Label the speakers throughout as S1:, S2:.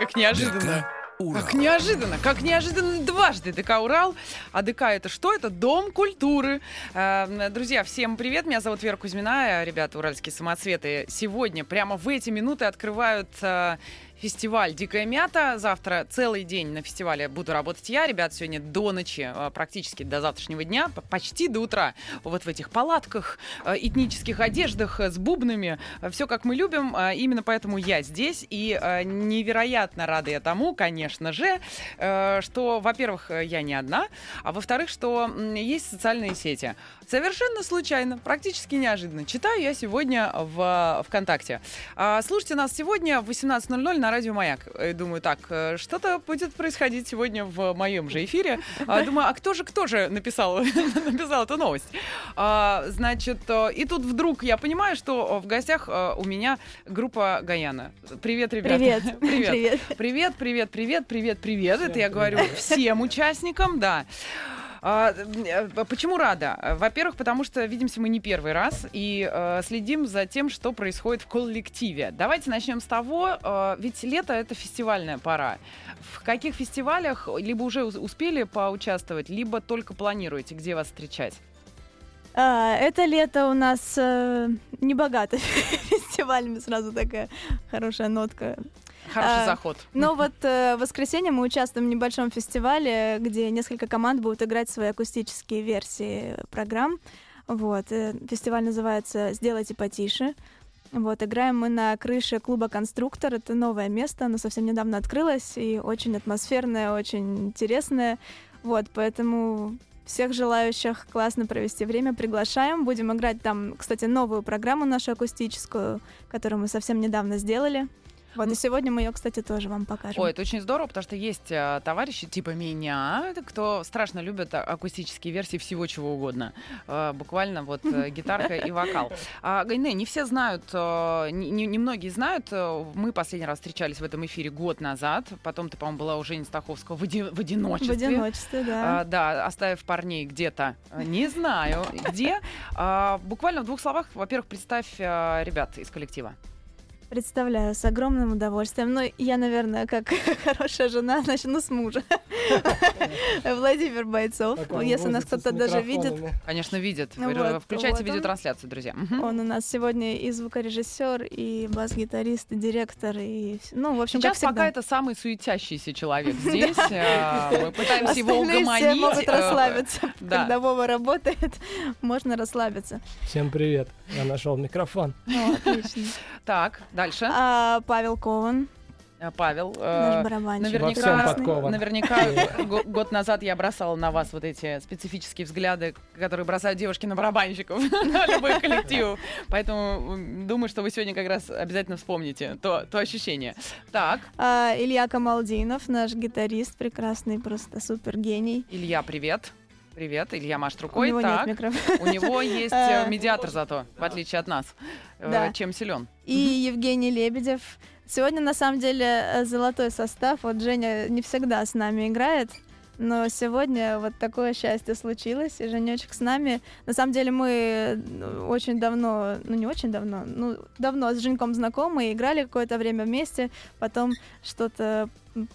S1: Как неожиданно.
S2: Урал.
S1: Как неожиданно, как неожиданно дважды ДК Урал. А ДК это что? Это Дом культуры. Э, Друзья, всем привет. Меня зовут Вера Кузьмина. Ребята, уральские самоцветы сегодня прямо в эти минуты открывают э, фестиваль «Дикая мята». Завтра целый день на фестивале буду работать я. Ребят, сегодня до ночи, э, практически до завтрашнего дня, почти до утра. Вот в этих палатках, э, этнических одеждах э, с бубнами. Все как мы любим. Именно поэтому я здесь. И невероятно рада я тому, конечно же, э, что, во-первых, я не одна, а во-вторых, что есть социальные сети. Совершенно случайно, практически неожиданно. Читаю я сегодня в ВКонтакте. А, Слушайте нас сегодня в 18.00 на радио Маяк. Э, Думаю, так, э, что-то будет происходить сегодня в моем же эфире. А, Думаю, а кто же, кто же написал, написал эту новость? А, Значит, э, и тут вдруг я понимаю, что в гостях у меня группа Гаяна. Привет, ребята.
S3: Привет.
S1: Привет.
S3: Привет.
S1: Привет, привет, привет, привет, привет. Это я говорю всем участникам, да. А, э, Почему рада? Во-первых, потому что видимся мы не первый раз и э, следим за тем, что происходит в коллективе. Давайте начнем с того, э, ведь лето это фестивальная пора. В каких фестивалях либо уже ус- успели поучаствовать, либо только планируете, где вас встречать?
S3: А, это лето у нас э, не богато фестивалями, сразу такая хорошая нотка.
S1: Хороший
S3: А,
S1: заход.
S3: Но вот э, в воскресенье мы участвуем в небольшом фестивале, где несколько команд будут играть свои акустические версии программ. Вот. э, Фестиваль называется «Сделайте потише». Вот, играем мы на крыше клуба «Конструктор». Это новое место, оно совсем недавно открылось, и очень атмосферное, очень интересное. Вот, поэтому всех желающих классно провести время приглашаем. Будем играть там, кстати, новую программу нашу акустическую, которую мы совсем недавно сделали. Вот, и сегодня мы ее, кстати, тоже вам покажем.
S1: Ой, это очень здорово, потому что есть э, товарищи типа меня, кто страшно любят а- акустические версии всего чего угодно. Э, буквально вот э, гитарка и вокал. А, Гайне, не все знают, не, не- немногие знают. Мы последний раз встречались в этом эфире год назад. Потом ты, по-моему, была у Жени Стаховского в, оди- в одиночестве.
S3: В одиночестве, да.
S1: А, да, оставив парней где-то, не знаю где. Буквально в двух словах, во-первых, представь ребят из коллектива.
S3: Представляю, с огромным удовольствием. Ну, я, наверное, как хорошая жена, начну с мужа. Владимир Бойцов. Если нас кто-то даже видит.
S1: Конечно,
S3: вот,
S1: Включайте видеотрансляцию, друзья.
S3: Он у нас сегодня и звукорежиссер, и бас-гитарист, и директор, и... Ну, в общем,
S1: Сейчас пока это самый суетящийся человек здесь. э, Мы пытаемся его
S3: Остальные все
S1: угомонить.
S3: могут
S1: э,
S3: расслабиться.
S1: да.
S3: Когда Вова работает, можно расслабиться.
S4: Всем привет. Я нашел микрофон.
S3: Ну, отлично.
S1: Так, дальше.
S3: А, Павел Кован,
S1: Э, Павел. э,
S3: наш барабанщик.
S4: Во всем
S1: Наверняка, наверняка го- год назад я бросала на вас вот эти специфические взгляды, которые бросают девушки на барабанщиков, на любой коллектив. Поэтому думаю, что вы сегодня как раз обязательно вспомните то, то ощущение. Так,
S3: А, Илья Камалдинов, наш гитарист, прекрасный, просто супер гений.
S1: Илья, привет. Привет, Илья машет
S3: У
S1: рукой.
S3: него
S1: так,
S3: нет микрофона.
S1: у него есть э,
S3: А.
S1: медиатор зато, в отличие от нас. Э,
S3: Да.
S1: Чем силен?
S3: И Евгений Лебедев. Сегодня, на самом деле, э, золотой состав. Вот Женя не всегда с нами играет. Но сегодня вот такое счастье случилось, и Женечек с нами. На самом деле мы очень давно, ну не очень давно, ну давно с Женьком знакомы, играли какое-то время вместе, потом что-то м,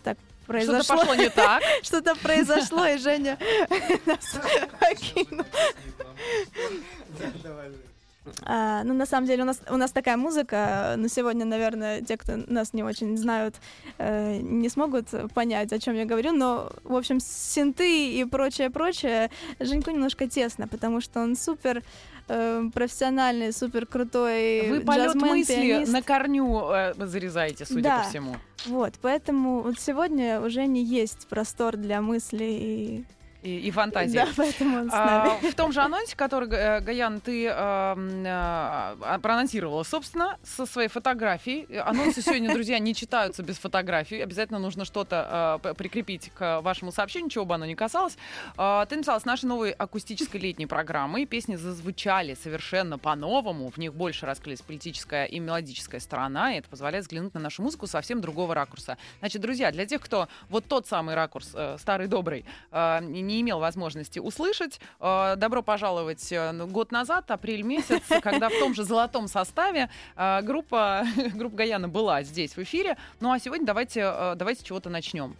S3: так
S1: Что-то
S3: произошло.
S1: пошло не так.
S3: Что-то произошло, и Женя нас покинул. А, ну, на самом деле, у нас, у нас такая музыка, но сегодня, наверное, те, кто нас не очень знают, э, не смогут понять, о чем я говорю, но, в общем, синты и прочее-прочее Женьку немножко тесно, потому что он супер э, профессиональный, супер крутой
S1: Вы полет мысли
S3: пианист.
S1: на корню э, зарезаете, судя
S3: Да.
S1: по всему.
S3: Вот, поэтому вот сегодня уже не есть простор для мыслей и
S1: и, и фантазии.
S5: Да, поэтому он с
S1: А,
S5: нами.
S1: в том же анонсе, который, э, Гаян, ты м, э, проанонсировала, собственно, со своей фотографией. Э, Анонсы сегодня, друзья, не читаются без фотографий. Обязательно нужно что-то п- прикрепить к вашему сообщению, чего бы оно ни касалось. А, Ты написала, с нашей новой акустической летней программой песни зазвучали совершенно по-новому. В них больше раскрылись политическая и мелодическая сторона, и это позволяет взглянуть на нашу музыку совсем другого ракурса. Значит, друзья, для тех, кто вот тот самый ракурс, э, старый добрый, э, не имел возможности услышать, э, добро пожаловать э, год назад, апрель месяц, когда в том же золотом составе э, группа, группа Гаяна была здесь в эфире. Ну а сегодня давайте, давайте чего-то начнем.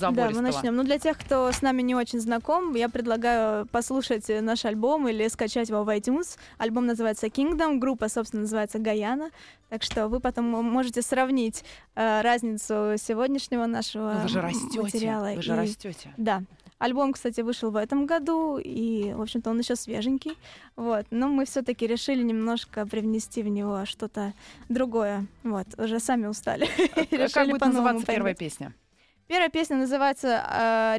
S5: Да, мы начнем. Ну, для тех, кто с нами не очень знаком, я предлагаю послушать наш альбом или скачать его в iTunes. Альбом называется Kingdom, группа, собственно, называется Гаяна. Так что вы потом можете сравнить э, разницу сегодняшнего нашего
S1: вы же растете,
S5: материала.
S1: вы же
S5: и-
S1: растете.
S5: Да. Альбом, кстати, вышел в этом году, и, в общем-то, он еще свеженький. Вот. Но мы все-таки решили немножко привнести в него что-то другое. Вот. Уже сами устали.
S1: Как
S5: Решили
S1: будет называться первая песня?
S5: Первая песня называется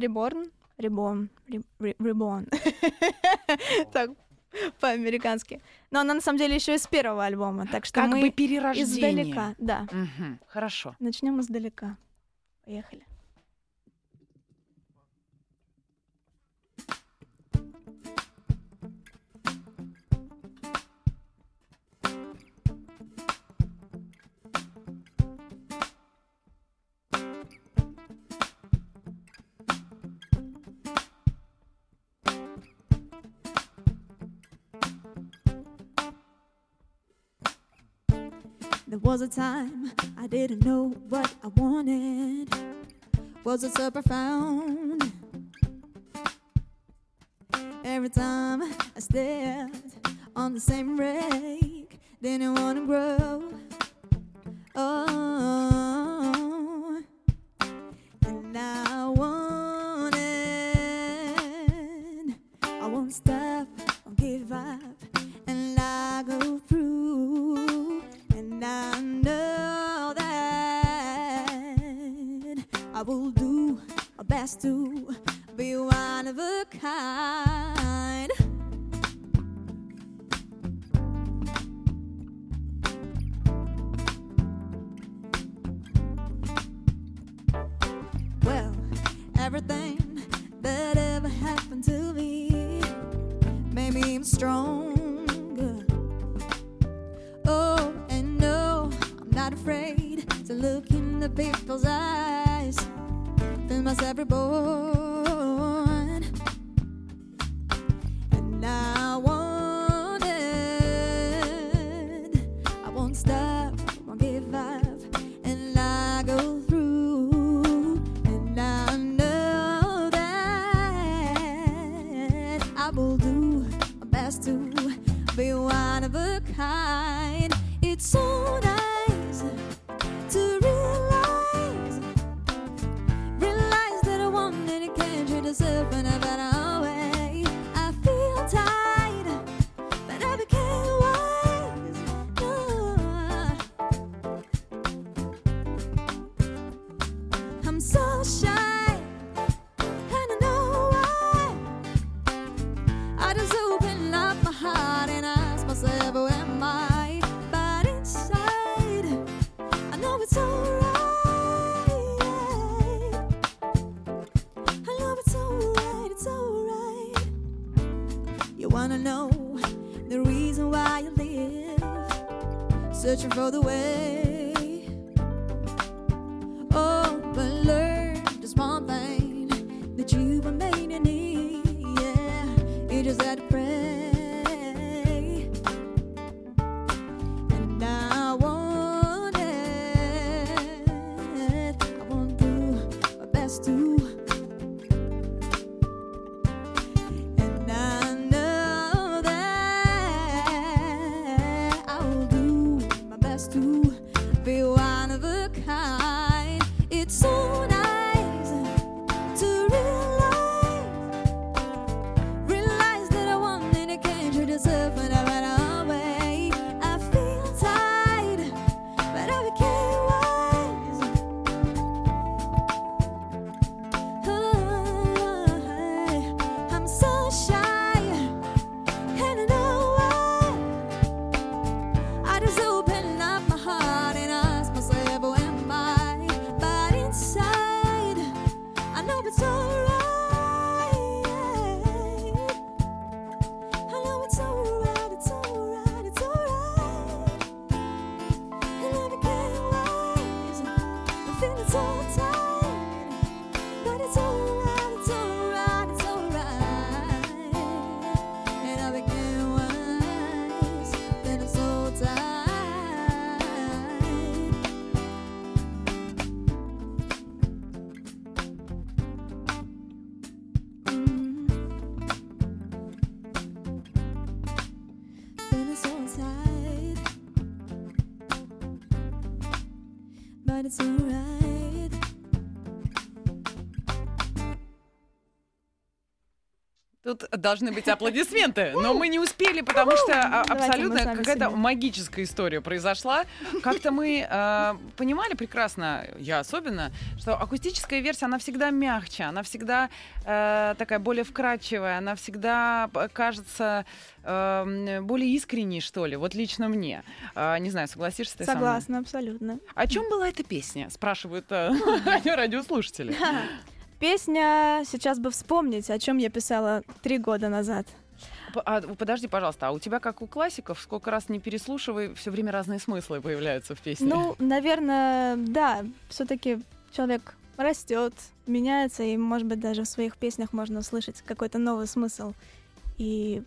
S5: э, Reborn. Reborn. Re- Re- Reborn. Так, по-американски. Но она на самом деле еще из первого альбома, так что
S1: Как
S5: мы
S1: бы перерождение.
S5: издалека. Да,
S1: Хорошо.
S5: начнем издалека. Поехали.
S3: There was a time I didn't know what I wanted. Was it so profound? Every time I stepped on the same rake, didn't want to grow. Made me stronger. Oh, and no, I'm not afraid to look in the people's eyes. Feel myself reborn. Searching for the way. Oh, but learn just one thing that you were made to need. Yeah, you just had
S1: должны быть аплодисменты, но мы не успели, потому что а, абсолютно какая-то магическая история произошла. Как-то мы э, понимали прекрасно, я особенно, что акустическая версия, она всегда мягче, она всегда э, такая более вкрадчивая, она всегда п- кажется э, более искренней, что ли, вот лично мне. А, не знаю, согласишься ты со мной?
S3: Согласна, абсолютно.
S1: О чем была эта песня? Спрашивают э, радиослушатели.
S3: Песня сейчас бы вспомнить, о чем я писала три года назад.
S1: А, подожди, пожалуйста, а у тебя, как у классиков, сколько раз не переслушивай, все время разные смыслы появляются в песне.
S3: Ну, наверное, да, все-таки человек растет, меняется, и, может быть, даже в своих песнях можно услышать какой-то новый смысл. И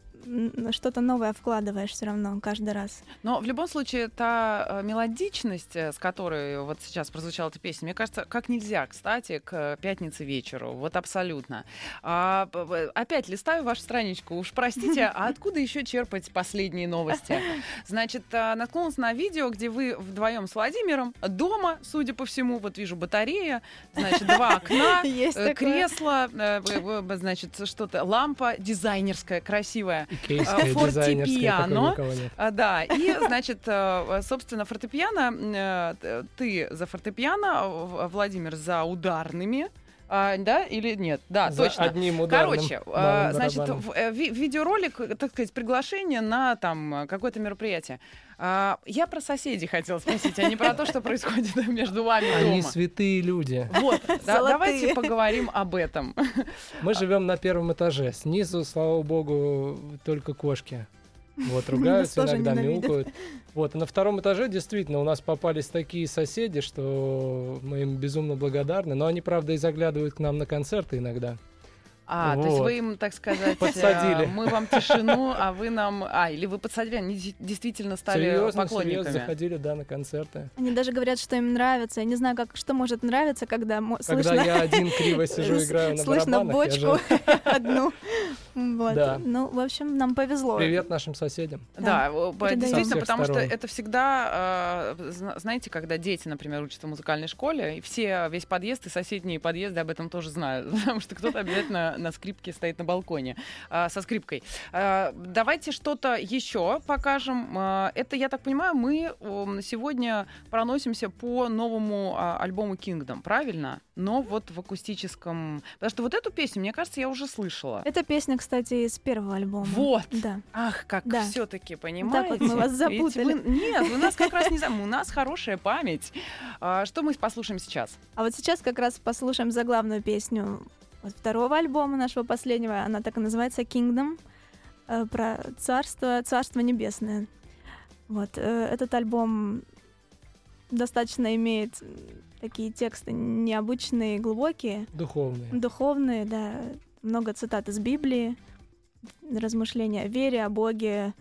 S3: что-то новое вкладываешь все равно каждый раз.
S1: Но в любом случае, та э, мелодичность, э, с которой вот сейчас прозвучала эта песня, мне кажется, как нельзя, кстати, к пятнице вечеру. Вот абсолютно. А, опять листаю вашу страничку. Уж простите, а откуда еще черпать последние новости? Значит, э, наткнулась на видео, где вы вдвоем с Владимиром дома, судя по всему, вот вижу батарея, значит, два окна, э, кресло, э, значит, что-то, лампа дизайнерская, красивая.
S4: Икейская,
S1: фортепиано. А, да, и, значит, э, собственно, фортепиано, э, ты за фортепиано, Владимир за ударными, А, да, или нет? Да,
S4: За
S1: точно.
S4: одним ударным
S1: Короче,
S4: малым
S1: значит, в- э, ви- видеоролик, э, так сказать, приглашение на там э, какое-то мероприятие. А, Я про соседей хотела спросить, а не про то, что происходит между вами
S4: Они
S1: дома.
S4: святые люди.
S1: Вот, да, давайте поговорим об этом.
S4: Мы живем на первом этаже. Снизу, слава богу, только кошки. Вот, ругаются, иногда мяукают. Вот, на втором этаже действительно у нас попались такие соседи, что мы им безумно благодарны. Но они, правда, и заглядывают к нам на концерты иногда.
S1: А, то есть
S4: Вот.
S1: вы им, так сказать,
S4: Подсадили.
S1: э, мы вам тишину, а вы нам... А, или вы подсадили, они де- действительно стали
S4: серьезно,
S1: поклонниками.
S4: серьезно заходили, да, на концерты.
S3: Они даже говорят, что им нравится. Я не знаю, как, что может нравиться, когда мо-
S4: Когда
S3: слышно,
S4: я один криво сижу, играю на
S3: слышно бочку одну. Вот.
S4: Да.
S3: Ну, в общем, нам повезло.
S4: Привет нашим соседям.
S1: Да,
S3: передаем.
S1: действительно, потому что
S4: сторон.
S1: это всегда, э, зна- знаете, когда дети, например, учатся в музыкальной школе, и все, весь подъезд и соседние подъезды об этом тоже знают, потому что кто-то обязательно на скрипке стоит на балконе а, со скрипкой. А, Давайте что-то еще покажем. А, Это, я так понимаю, мы сегодня проносимся по новому а, альбому Kingdom, правильно? Но вот в акустическом... Потому что вот эту песню, мне кажется, я уже слышала.
S3: Эта песня, кстати, из первого альбома.
S1: Вот.
S3: Да.
S1: Ах, как
S3: Да.
S1: все-таки, понимаете?
S3: вот мы вас
S1: Ведь
S3: запутали.
S1: вы- Нет, вы нас как раз не знаем. У нас хорошая память. А, Что мы послушаем сейчас?
S3: А вот сейчас как раз послушаем заглавную песню вот второго альбома нашего последнего. Она так и называется «Kingdom», э, про царство, царство небесное. Вот, э, этот альбом достаточно имеет такие тексты необычные, глубокие,
S4: Духовные.
S3: духовные, да, много цитат из Библии, размышления о вере, о Боге,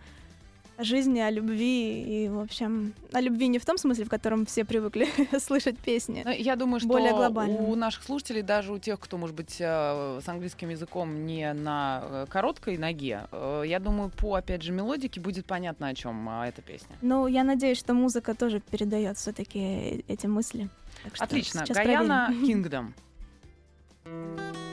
S3: о жизни, о любви и, в общем, о любви не в том смысле, в котором все привыкли слышать песни.
S1: Ну, Я думаю, что
S3: Более глобально.
S1: у наших слушателей, даже у тех, кто, может быть, э, с английским языком не на э, короткой ноге, э, я думаю, по, опять же, мелодике будет понятно, о чем эта песня.
S3: Ну, я надеюсь, что музыка тоже передает все-таки эти мысли.
S1: Отлично. Гаяна. Kingdom.
S6: Kingdom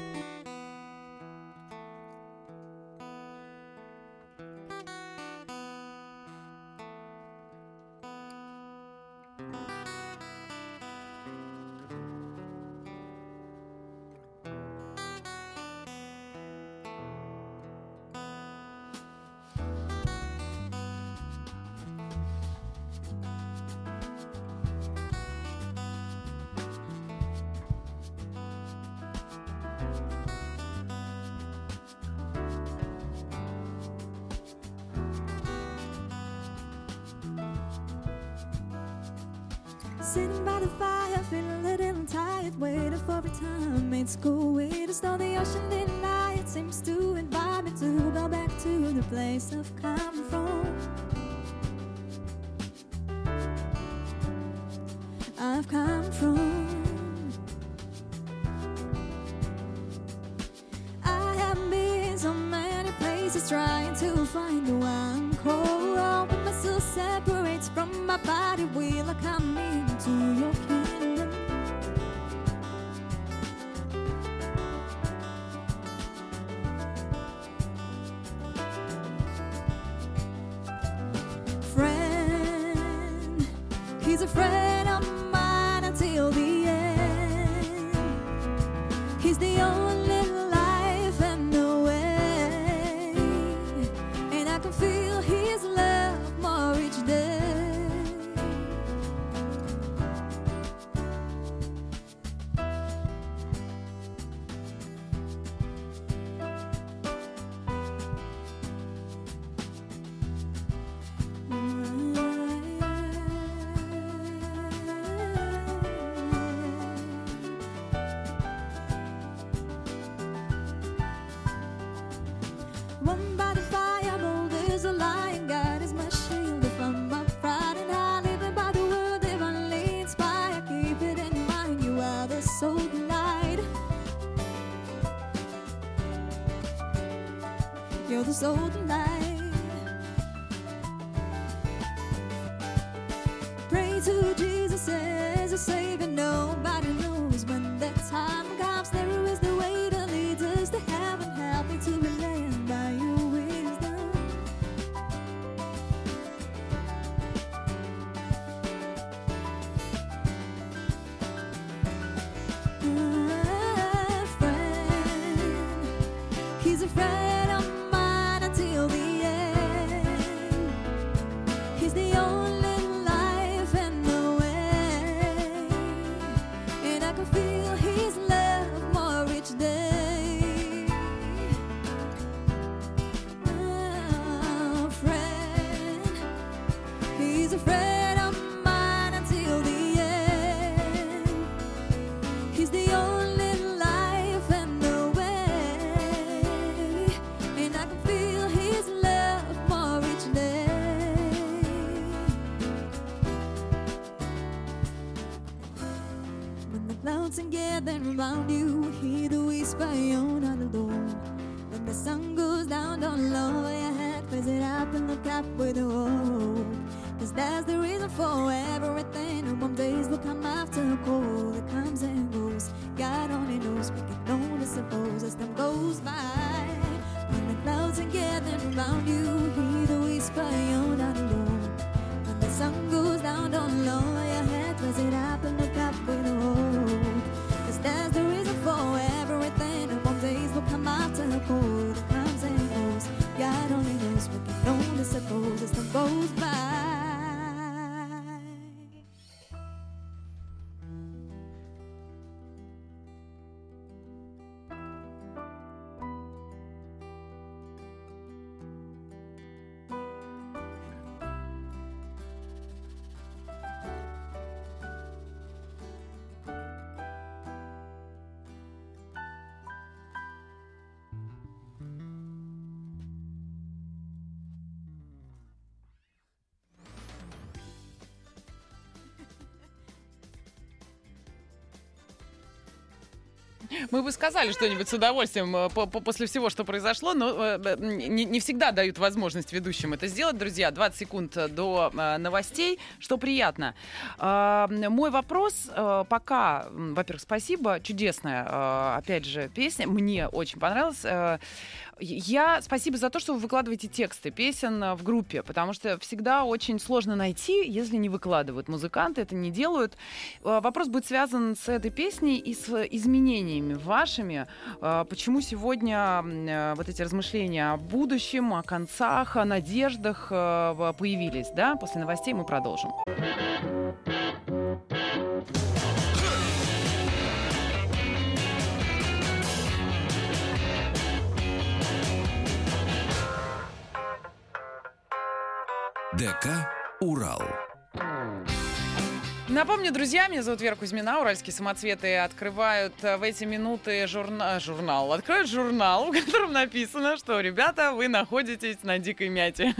S3: I've come from. I have been so many places trying to find the one call. But my soul separates from my body. Will I come into your kingdom? You're the soul light. Whisper you're not alone. When the sun goes down, don't lower your head, raise it up and look up with hope. Cause that's the reason for everything. And one days will come after a cold, it comes and goes. God only knows, we can only suppose as time goes by. When the clouds are gathering around you, hear the whisper you're not alone. When the sun goes down, don't lower your head, raise it up and look up with hope. Cause that's the goes by.
S1: Мы бы сказали что-нибудь с удовольствием э, по- по- после всего, что произошло, но э, не, всегда дают возможность ведущим это сделать. Друзья, 20 секунд э, до новостей, что приятно. А, Мой вопрос пока, во-первых, спасибо, чудесная, опять же, песня, мне очень понравилась. Я спасибо за то, что вы выкладываете тексты песен э, в группе, потому что всегда очень сложно найти, если не выкладывают. Музыканты это не делают. Э, Вопрос будет связан с этой песней и с изменениями вашими. Э, Почему сегодня вот эти размышления о будущем, о концах, о надеждах появились, да? После новостей мы продолжим.
S2: ДК «Урал».
S1: Напомню, друзья, меня зовут Вера Кузьмина, уральские самоцветы открывают э, в эти минуты журна- журнал. Откроют журнал, в котором написано, что, ребята, вы находитесь на дикой мяте.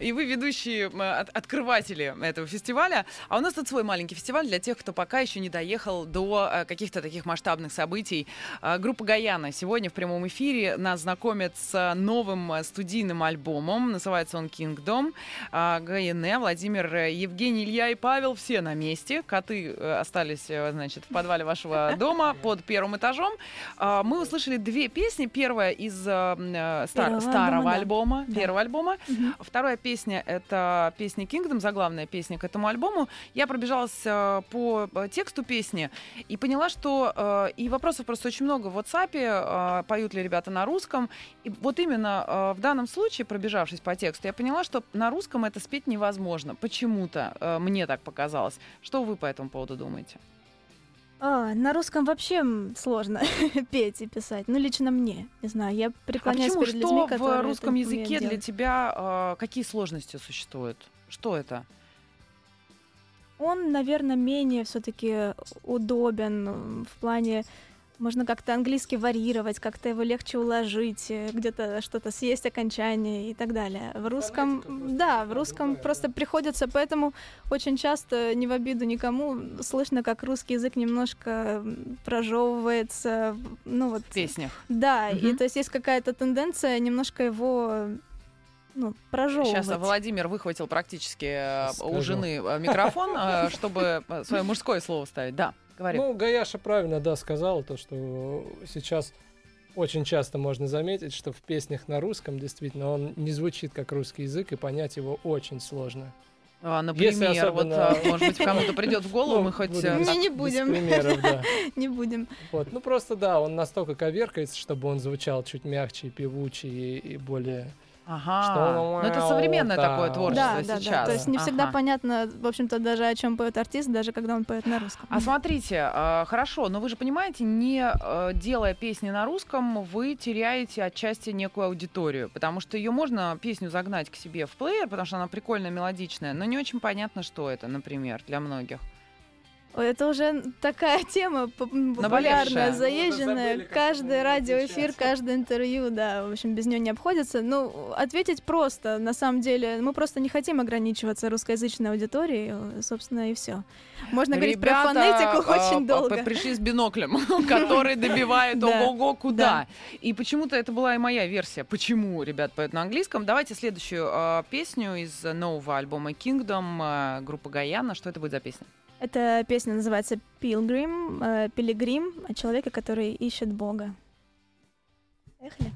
S1: И вы ведущие от- открыватели этого фестиваля. А у нас тут свой маленький фестиваль для тех, кто пока еще не доехал до э, каких-то таких масштабных событий. Э, Группа Гаяна сегодня в прямом эфире нас знакомит с новым э, студийным альбомом. Называется он «Kingdom». Гаяне, Владимир, э, Евгений, Илья и Павел все на месте. Коты э, остались, э, значит, в подвале вашего дома под первым этажом. А, Мы услышали две песни. Первая из э, стар-
S3: Первого
S1: старого
S3: альбома, да.
S1: первого альбома.
S3: Мгм.
S1: Вторая песня — это песня Kingdom, заглавная песня к этому альбому. Я пробежалась по тексту песни и поняла, что и вопросов просто очень много в WhatsApp, поют ли ребята на русском. И вот именно в данном случае, пробежавшись по тексту, я поняла, что на русском это спеть невозможно. Почему-то мне так показалось. Что вы по этому поводу думаете?
S3: А, на русском вообще сложно петь и писать. Ну, лично мне. Не знаю, я
S1: А
S3: преклоняюсь
S1: почему?
S3: перед
S1: Что
S3: людьми,
S1: в
S3: которые
S1: русском языке для тебя э, какие сложности существуют? Что это?
S3: Он, наверное, менее все-таки удобен м, в плане можно как-то английский варьировать, как-то его легче уложить, э, где-то что-то съесть окончание и так далее. В русском,
S4: просто
S3: да, в русском
S4: другая.
S3: просто приходится, поэтому очень часто, не в обиду никому, слышно, как русский язык немножко прожевывается, ну вот.
S1: В песнях.
S3: Да, и
S1: Мгм.
S3: то есть есть какая-то тенденция немножко его ну, прожевывать.
S1: Сейчас Владимир выхватил практически э, у
S4: Скажу.
S1: жены э, микрофон, э, чтобы свое мужское слово ставить. Да, говори.
S4: Ну, Гаяша правильно, да, сказал, то, что сейчас очень часто можно заметить, что в песнях на русском действительно он не звучит как русский язык, и понять его очень сложно.
S1: А,
S4: если
S1: Например, вот,
S4: особенно-
S1: э, может быть, кому-то придет в голову,
S4: Ну,
S1: мы хоть...
S4: будем
S3: Не,
S1: так-
S3: не будем.
S4: примеров, да.
S3: Не будем.
S4: Вот. Ну, просто, да, он настолько коверкается, чтобы он звучал чуть мягче, певуче и, и более...
S1: Ага.
S4: Что
S1: Ну, это современное
S4: да.
S1: такое творчество
S3: Да, да,
S1: сейчас.
S3: да. То есть не всегда
S1: Ага.
S3: понятно, в общем-то, даже о чем поет артист, даже когда он поет на русском.
S1: А смотрите, э, хорошо, но вы же понимаете, не э, делая песни на русском, вы теряете отчасти некую аудиторию, потому что ее можно песню загнать к себе в плеер, потому что она прикольная, мелодичная, но не очень понятно, что это, например, для многих.
S3: Это уже такая тема популярная,
S1: Мы
S3: заезженная. Каждый радиоэфир, каждое интервью, да, в общем, без нее не обходится. Ну, ответить просто, на самом деле. Мы просто не хотим ограничиваться русскоязычной аудиторией, собственно, и все. Можно говорить про фонетику
S1: э,
S3: очень долго.
S1: Пришли с биноклем, который добивает ого-го куда. И почему-то это была и моя версия. Почему ребят поют на английском? Давайте следующую э, песню из нового альбома Kingdom э, группы Гаяна. Что это будет за песня?
S3: Эта песня называется «Pilgrim», э, «Пилигрим» о человеке, который ищет Бога. Эхли.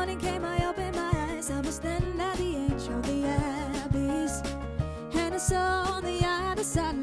S7: Morning came, I opened my eyes. I was standing at the edge of the abyss. And I saw on the other side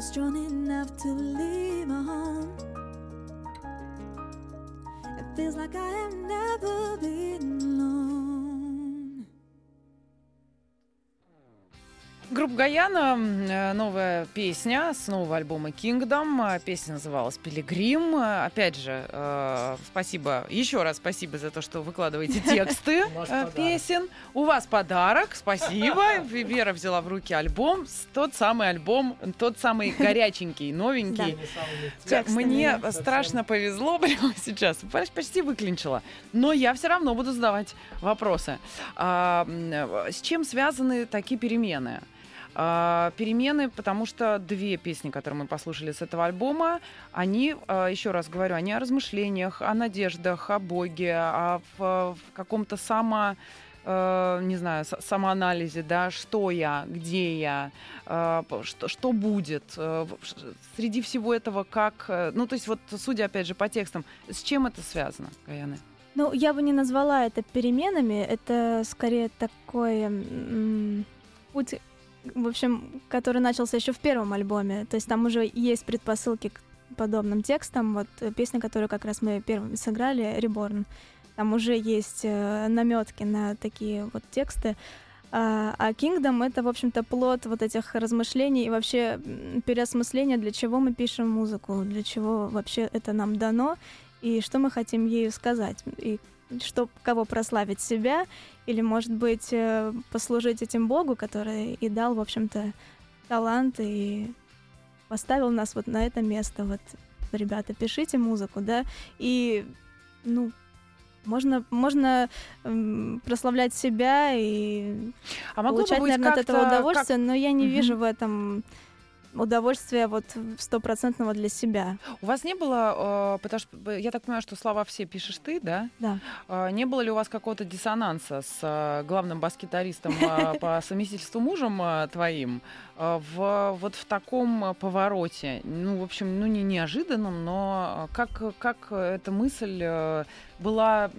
S7: was strong enough to leave
S8: my home. It feels like I have never been
S1: Группа Гаяна, э, новая песня с нового альбома Kingdom. Э, Песня называлась «Пилигрим». Э, Опять же, спасибо, еще раз спасибо за то, что выкладываете тексты песен. У вас подарок, спасибо. Вера взяла в руки альбом, тот самый альбом, тот самый горяченький, новенький. Мне страшно повезло прямо сейчас. Поч- Почти выклинчила. Но я все равно буду задавать вопросы. А, с чем связаны такие перемены? А, перемены, потому что две песни, которые мы послушали с этого альбома, они, а, еще раз говорю, они о размышлениях, о надеждах, о Боге, о в, в каком-то само э, не знаю, самоанализе, да, что я, где я, э, что, что будет. э, Среди всего этого, как... Ну, то есть вот, судя, опять же, по текстам, с чем это связано, Гаяны?
S3: Ну, я бы не назвала это переменами, это скорее такой путь, в общем, который начался еще в первом альбоме. То есть там уже есть предпосылки к подобным текстам. Вот э, песня, которую как раз мы первыми сыграли, Reborn, там уже есть наметки на такие вот тексты. А а Kingdom — это, в общем-то, плод вот этих размышлений и вообще переосмысления, для чего мы пишем музыку, для чего вообще это нам дано, и что мы хотим ею сказать, и что, кого прославить себя, или, может быть, э, послужить этим Богу, который и дал, в общем-то, талант и поставил нас вот на это место. Вот, ребята, пишите музыку, да, и, ну, можно, можно м, прославлять себя и
S1: А
S3: получать,
S1: бы
S3: наверное, от этого удовольствие, но я не
S1: Мгм.
S3: вижу в этом удовольствия вот стопроцентного для себя.
S1: У вас не было, э, потому что э, я так понимаю, что слова все пишешь ты, да?
S3: Да.
S1: А, Не было ли у вас какого-то диссонанса с э, главным бас-гитаристом э, по совместительству мужем э, твоим э, в вот в таком э, повороте? Ну, в общем, ну не неожиданном, но э, как как эта мысль э, была,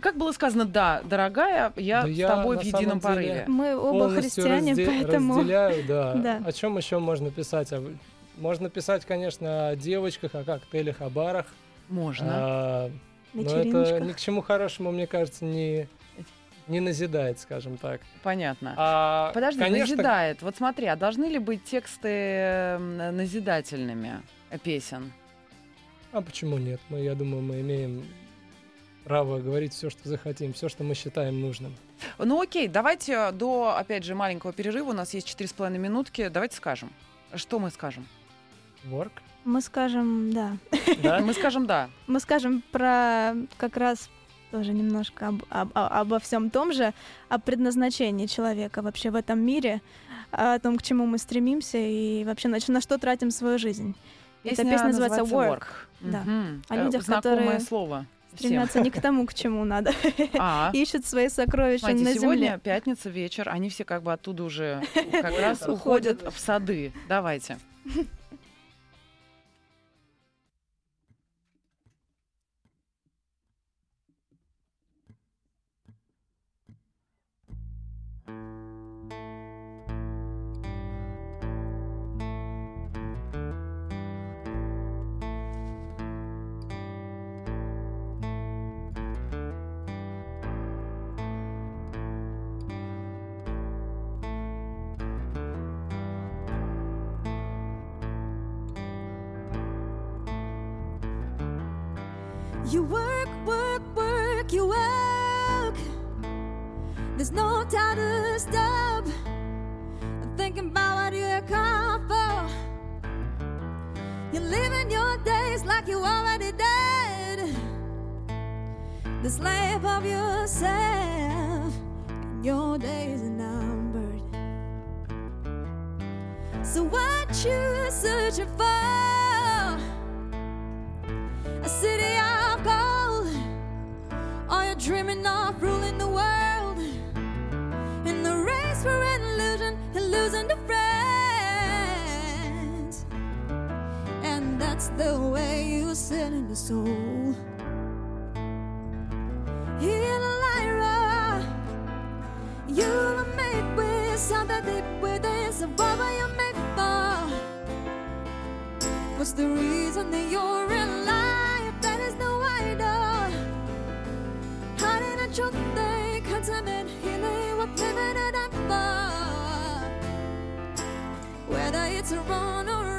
S1: как было сказано, да, дорогая, я
S4: Да
S1: с
S4: я
S1: тобой
S4: на
S1: в едином порыве.
S3: Мы оба христиане,
S4: разде-
S3: поэтому...
S4: разделяю, да.
S3: Да.
S4: О чем еще можно писать? А Можно писать, конечно, о девочках, о коктейлях, о барах.
S1: Можно.
S4: А, но это ни к чему хорошему, мне кажется, не, не назидает, скажем так.
S1: Понятно.
S4: А,
S1: Подожди,
S4: конечно,
S1: назидает. Вот смотри, а должны ли быть тексты назидательными песен?
S4: А почему нет? Мы, я думаю, мы имеем право говорить все, что захотим, все, что мы считаем нужным.
S1: Ну окей, давайте до, опять же, маленького перерыва, у нас есть четыре с половиной минутки, давайте скажем. Что мы скажем?
S4: Work?
S3: Мы скажем, да.
S4: Да?
S1: Мы скажем «да».
S3: Мы скажем про как раз тоже немножко об- об- обо всем том же, о предназначении человека вообще в этом мире, о том, к чему мы стремимся и вообще на, на что тратим свою жизнь. Эта песня называется «Work». да.
S1: Мгм.
S3: О
S1: Э,
S3: людях,
S1: Знакомое
S3: которые
S1: слово.
S3: Стремятся не к тому, к чему надо.
S1: А,
S3: Ищут свои сокровища
S1: смотрите,
S3: на
S1: сегодня
S3: земле.
S1: пятница, вечер, они все как бы оттуда уже как раз
S3: уходят
S1: в сады. Давайте.
S3: You work, work, work, you work. There's no time to stop. Thinking about what you're come for. You're living your days like you already dead. The slave of yourself, and your days are numbered. So what you searching for? Dreaming of ruling the world? In the race for an illusion, losing to friends. And that's the way you sit in the soul. The lyra. You were made with something deep within. So what were you made for? What's the reason that you're in life? 좋대 가자면 힐이 what whether it's wrong or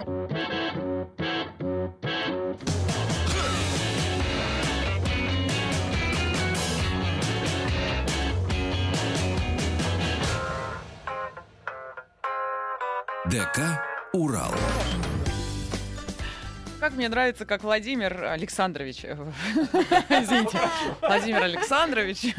S2: ДК «Урал».
S1: Как мне нравится, как Владимир Александрович, э, извините, Владимир Александрович,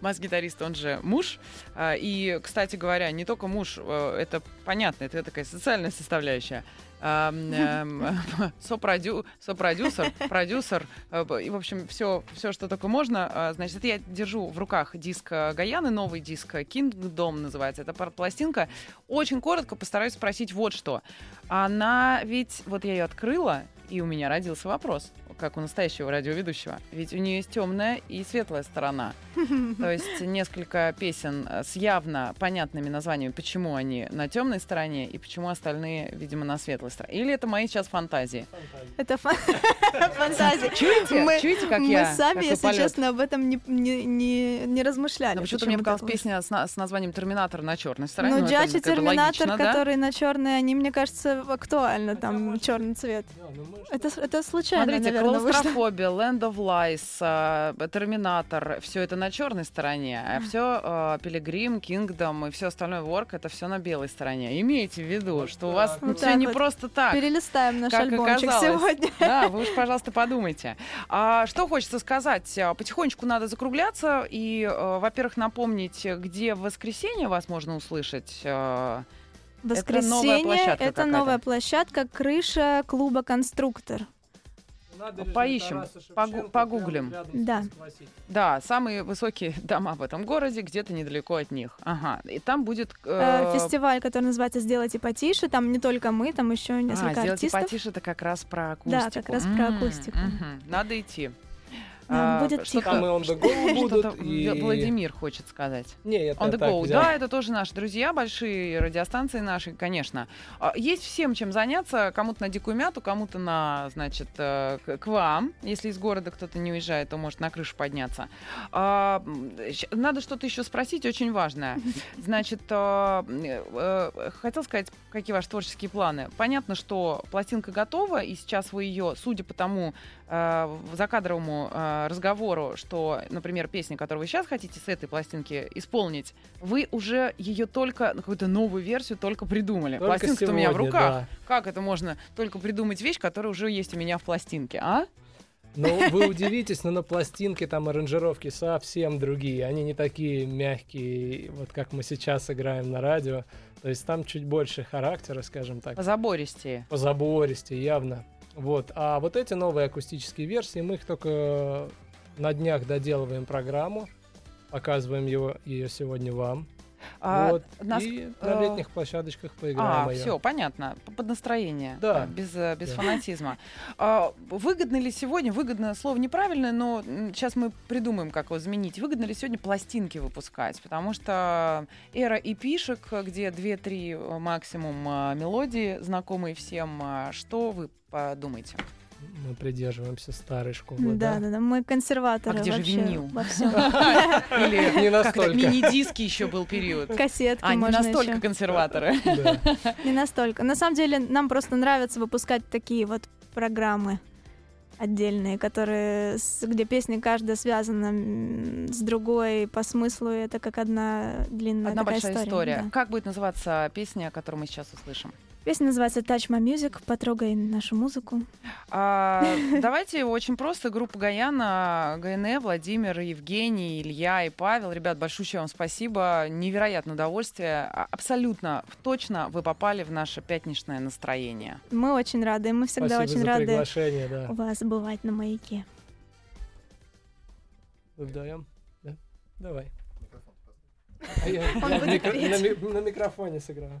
S1: бас-гитарист, он же муж. А, И, кстати говоря, не только муж, э, это понятно, это такая социальная составляющая. Эм, Сопродю, сопродюсер, продюсер, э, и, в общем, все, все, что только можно. А, Значит, это я держу в руках диск э, Гаяны, новый диск Kingdom называется. Это пластинка. Очень коротко постараюсь спросить вот что. Она ведь, вот я ее открыла, и у меня родился вопрос, как у настоящего радиоведущего. Ведь у нее есть темная и светлая сторона. То есть несколько песен э, с явно понятными названиями, почему они на темной стороне и почему остальные, видимо, на светлой стороне. Или это мои сейчас фантазии.
S5: Это фан- фантазия.
S1: Чуете?
S5: Мы-
S1: Чуете, как
S5: Мы
S1: я?
S5: сами,
S1: какой
S5: если
S1: полет?
S5: честно, об этом не, не, не, не размышляли.
S1: Почему-то мне показалась песня с, с названием «Терминатор» на черной стороне.
S5: Ну,
S1: это
S5: Джач и
S1: как бы
S5: Терминатор,
S1: логично, да?
S5: которые на черный, они, мне кажется, актуальны, там черный цвет.
S4: Ну мы
S5: Это, это случайно,
S1: Смотрите. Клаустрофобия, Land of Lies, а, Терминатор, все это на черной стороне, а все Пилигрим, Kingdom и все остальное Work это все на белой стороне. Имейте в виду, что у вас все не
S3: вот.
S1: Просто так.
S3: Перелистаем наш
S1: как
S3: альбомчик
S1: оказалось.
S3: сегодня.
S1: Да, вы уж, пожалуйста, подумайте. А, что хочется сказать? А, Потихонечку надо закругляться и, э, во-первых, напомнить, где в воскресенье вас можно услышать. э, Это новая
S3: Воскресенье
S1: площадка
S3: это новая площадка, крыша клуба «Конструктор».
S4: Набережная
S1: Поищем,
S4: Тараса
S1: погу- погуглим.
S3: Да.
S1: Да, самые высокие дома в этом городе, где-то недалеко от них. Ага. И там будет...
S3: Э,
S1: э,
S3: Фестиваль, который называется «Сделайте потише». Там не только мы, там еще
S1: а,
S3: несколько
S1: «Сделайте
S3: артистов.
S1: потише» это как раз про акустику.
S3: Да, как раз про акустику.
S1: Надо идти. А,
S3: будет
S1: что-то-
S3: тихо.
S4: Там и on the go будут, и...
S1: Владимир хочет сказать.
S4: Не, это
S1: On
S4: я
S1: the
S4: так
S1: go.
S4: взял.
S1: Да, это тоже наши друзья, большие радиостанции наши, конечно. А, Есть всем чем заняться. Кому-то на дикую мяту, кому-то на, значит, э, к вам. Если из города кто-то не уезжает, то может на крышу подняться. А, Надо что-то еще спросить, очень важное. Значит, э, э, хотел сказать, какие ваши творческие планы. Понятно, что пластинка готова, и сейчас вы ее, судя по тому закадровому разговору, что, например, песня, которую вы сейчас хотите с этой пластинки исполнить, вы уже ее только, ну, какую-то новую версию только придумали.
S4: Только
S1: Пластинка у меня в
S4: сегодня,
S1: руках.
S4: да.
S1: Как это можно только придумать вещь, которая уже есть у меня в пластинке, а?
S4: Ну, вы удивитесь, но на пластинке там аранжировки совсем другие. Они не такие мягкие, вот как мы сейчас играем на радио. То есть там чуть больше характера, скажем так.
S1: Позабористее.
S4: по забористе явно. Вот. А вот эти новые акустические версии, мы их только на днях доделываем программу, показываем его, ее сегодня вам.
S1: А,
S4: вот.
S1: нас-
S4: И
S1: э,
S4: на летних площадочках поиграем
S1: А, все, понятно. Под настроение.
S4: Да.
S1: э, Без, э, без
S4: Да.
S1: фанатизма. А, выгодно ли сегодня, выгодно слово неправильное, но сейчас мы придумаем, как его заменить. Выгодно ли сегодня пластинки выпускать? Потому что эра эпишек, где 2-3 э, максимум э, мелодии, знакомые всем. Что вы подумаете?
S4: Мы придерживаемся старой школы,
S3: Да,
S4: да?
S3: да, да, мы консерваторы
S1: А где же винил?
S3: во всем.
S1: Или
S4: Не настолько.
S1: мини-диски еще был период.
S3: Кассетки
S1: А, не настолько консерваторы.
S3: Не настолько. На самом деле, нам просто нравится выпускать такие вот программы отдельные, которые, где песни каждая связана с другой по смыслу, и это как одна длинная
S1: Одна
S3: такая
S1: большая история.
S3: да.
S1: Как будет называться песня, которую мы сейчас услышим?
S3: Песня называется Touch My Music, потрогай нашу музыку.
S1: А, давайте очень просто. Группа Гаяна, ГНЭ, Владимир, Евгений, Илья и Павел. Ребят, большое вам спасибо. Невероятное удовольствие. А- Абсолютно точно вы попали в наше пятничное настроение.
S3: Мы очень рады, мы всегда
S4: Спасибо
S3: очень
S4: за
S3: рады
S4: приглашение, да.
S3: у вас бывать на маяке.
S4: Вы вдвоем? Да? Давай. А я-
S3: Он
S4: я микро- на на микрофоне сыграю.